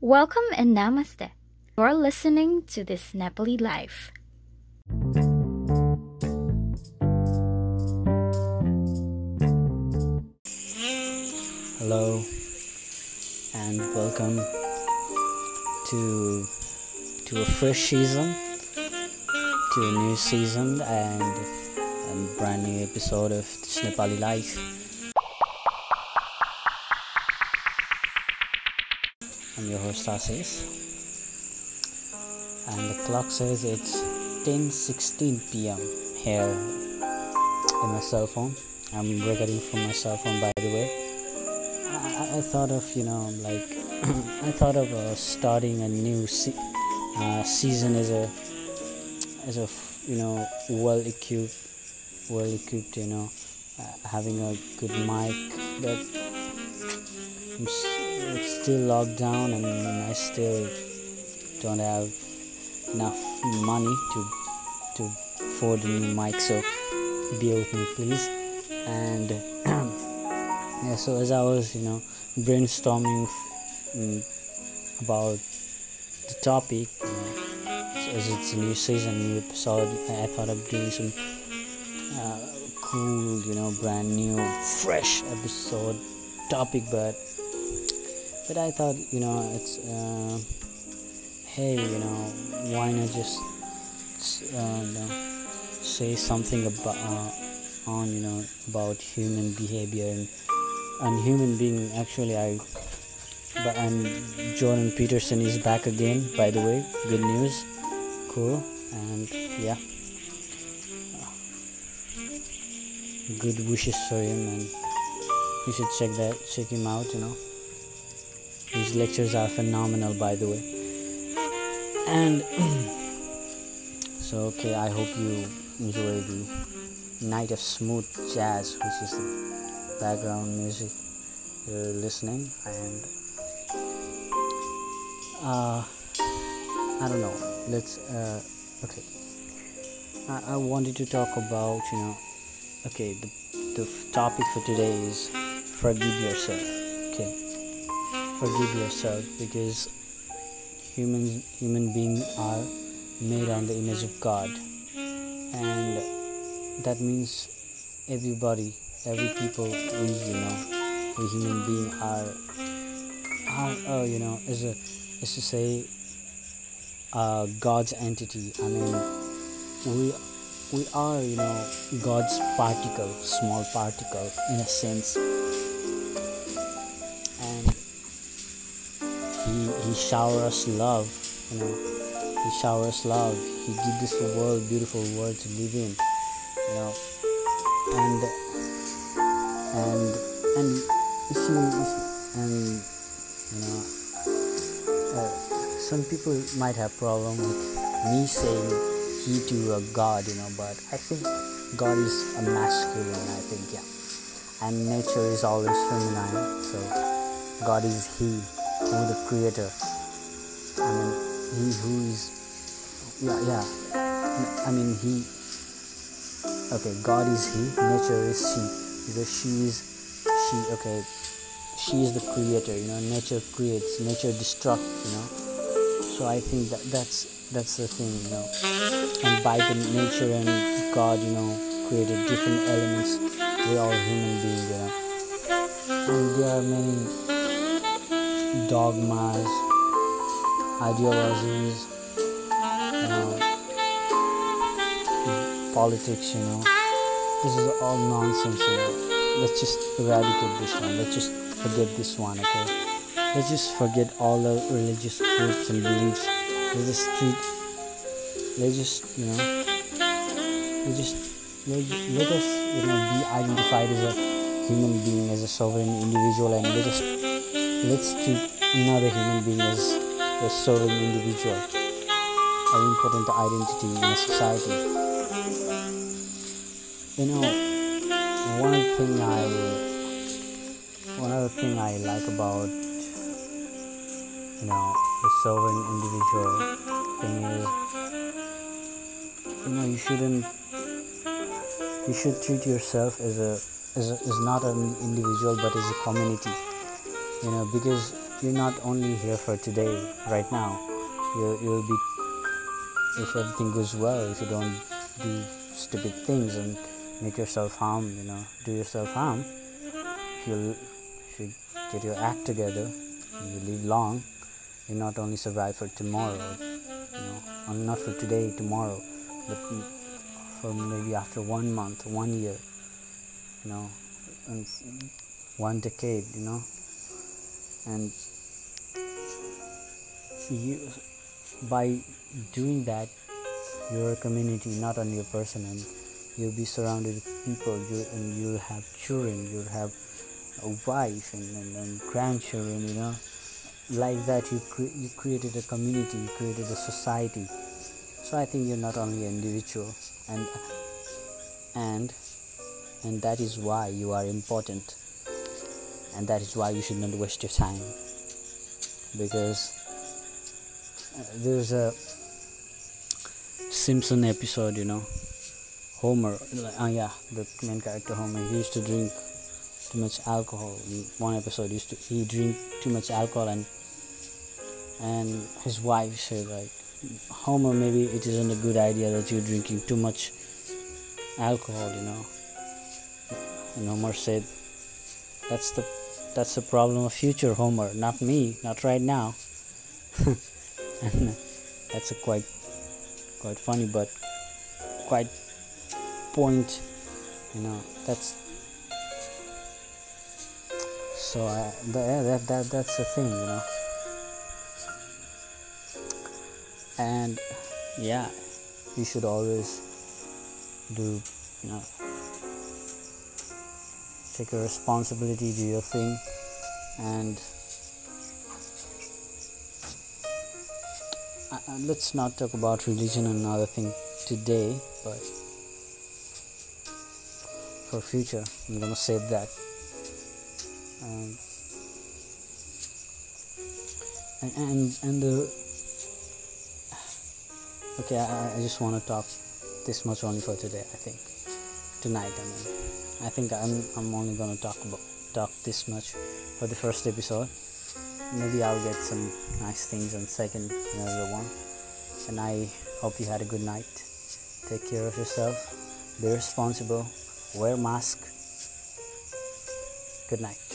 Welcome and namaste. You're listening to this Nepali Life. Hello and welcome to to a fresh season, to a new season and a brand new episode of this Nepali Life. I'm your host Asis, and the clock says it's 10:16 p.m. here in my cell phone. I'm recording from my cell phone, by the way. I, I thought of you know like I thought of uh, starting a new se- uh, season as a as a you know well equipped well equipped you know uh, having a good mic but I'm still locked down and I still don't have enough money to to afford a new mic so bear with me please. And yeah so as i was you know brainstorming mm, about the topic you know, so as it's a new season new episode i thought of doing some uh, cool you know brand new fresh episode topic but but i thought you know it's uh, hey you know why not just uh, say something about uh, on you know about human behavior and and human being actually i but i'm jordan peterson is back again by the way. Good news. Cool. And yeah. Good wishes for him and you should check that check him out you know his lectures are phenomenal by the way. And so okay i hope you enjoy the night of smooth jazz which is the background music you're listening and uh i don't know let's uh okay. I, I wanted to talk about you know okay the, the topic for today is forgive yourself forgive yourself because human human beings are made on the image of god. And that means everybody every people we you know we human being are are uh, you know is a is to say uh, god's entity. I mean we we are you know god's particle small particle in a sense he he shower us love you know. He shower us love. He give this world beautiful world to live in you know. And and and you, you and you know uh, some people might have problem with me saying he to a god you know but i think god is a masculine i think yeah. And nature is always feminine so god is he who the creator. I mean he who is yeah yeah. I mean he okay god is he nature is she. Because she is she okay she is the creator you know nature creates nature destructs you know. So i think that that's that's the thing you know. And by the nature and god you know created different elements we are human beings you know. And there are many dogmas ideologies know politics, you know. This is all nonsense, you know. Let's just eradicate this one. Let's just forget this one, okay? Let's just forget all the religious groups and beliefs. Let's just treat. Let's just, you know. Let's just let, let us, you know, be identified as a human being, as a sovereign individual, and let us let's treat another human being as a sovereign individual, an important identity in a society. You know one thing i one other thing i like about you know the sovereign individual thing is you know you shouldn't you should treat yourself as a as, a, as not an individual but as a community you know because you're not only here for today, right now. You you'll be if everything goes well. If you don't do stupid things and make yourself harm, you know, do yourself harm. If you if you get your act together, you live long. You not only survive for tomorrow, you know, not for today, tomorrow, but for maybe after one month, one year, you know, and one decade, you know, and you by doing that you're community not only a person and you'll be surrounded with people you and you'll have children you'll have a wife and, and, and grandchildren you know. Like that you cre- you created a community you created a society. So i think you're not only an individual and and and that is why you are important and that is why you should not waste your time. Because uh, there's a simpson episode you know. Homer oh yeah the main character homer he used to drink too much alcohol. One episode used to he drink too much alcohol and and his wife said like homer maybe it isn't a good idea that you're drinking too much alcohol you know. And homer said that's the that's the problem of future homer. Not me. Not right now. And that's a quite quite funny but quite point you know that's so I, that, that that that's the thing you know. And yeah you should always do you know take a responsibility do your thing and uh, uh, let's not talk about religion and other thing today but for future i'm gonna save that. Um, and and, and the okay I, I just want to talk this much only for today i think. Tonight i mean i think i'm i'm only gonna talk about talk this much for the first episode maybe I'll get some nice things on second another one. And I hope you had a good night. Take care of yourself. Be responsible. Wear mask. Good night.